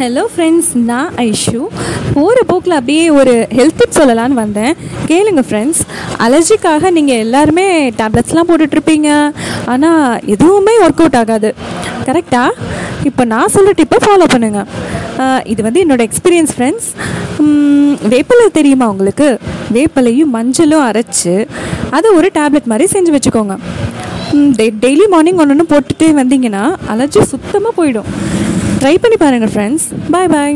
Hello friends நான் ஐஷு. போகிற போக்கில் அப்படியே ஒரு ஹெல்த் டிப் சொல்லலான்னு வந்தேன். கேளுங்க ஃப்ரெண்ட்ஸ் அலர்ஜிக்காக நீங்கள் எல்லாருமே டேப்லெட்ஸ்லாம் போட்டுட்ருப்பீங்க ஆனால் எதுவுமே ஒர்க் அவுட் ஆகாது. கரெக்டாக இப்போ நான் சொல்கிற டிப்பை ஃபாலோ பண்ணுங்கள் இது வந்து என்னோடய எக்ஸ்பீரியன்ஸ் ஃப்ரெண்ட்ஸ் வேப்பிலை தெரியுமா உங்களுக்கு? வேப்பிலையும் மஞ்சளும் அரைச்சி அதை ஒரு டேப்லெட் மாதிரி செஞ்சு வச்சுக்கோங்க. டெய்லி மார்னிங் ஒன்று ஒன்று போட்டுகிட்டே வந்தீங்கன்னா அலர்ஜி சுத்தமாக போயிடும். ட்ரை பண்ணி பாருங்கள் ஃப்ரெண்ட்ஸ் பாய் பாய்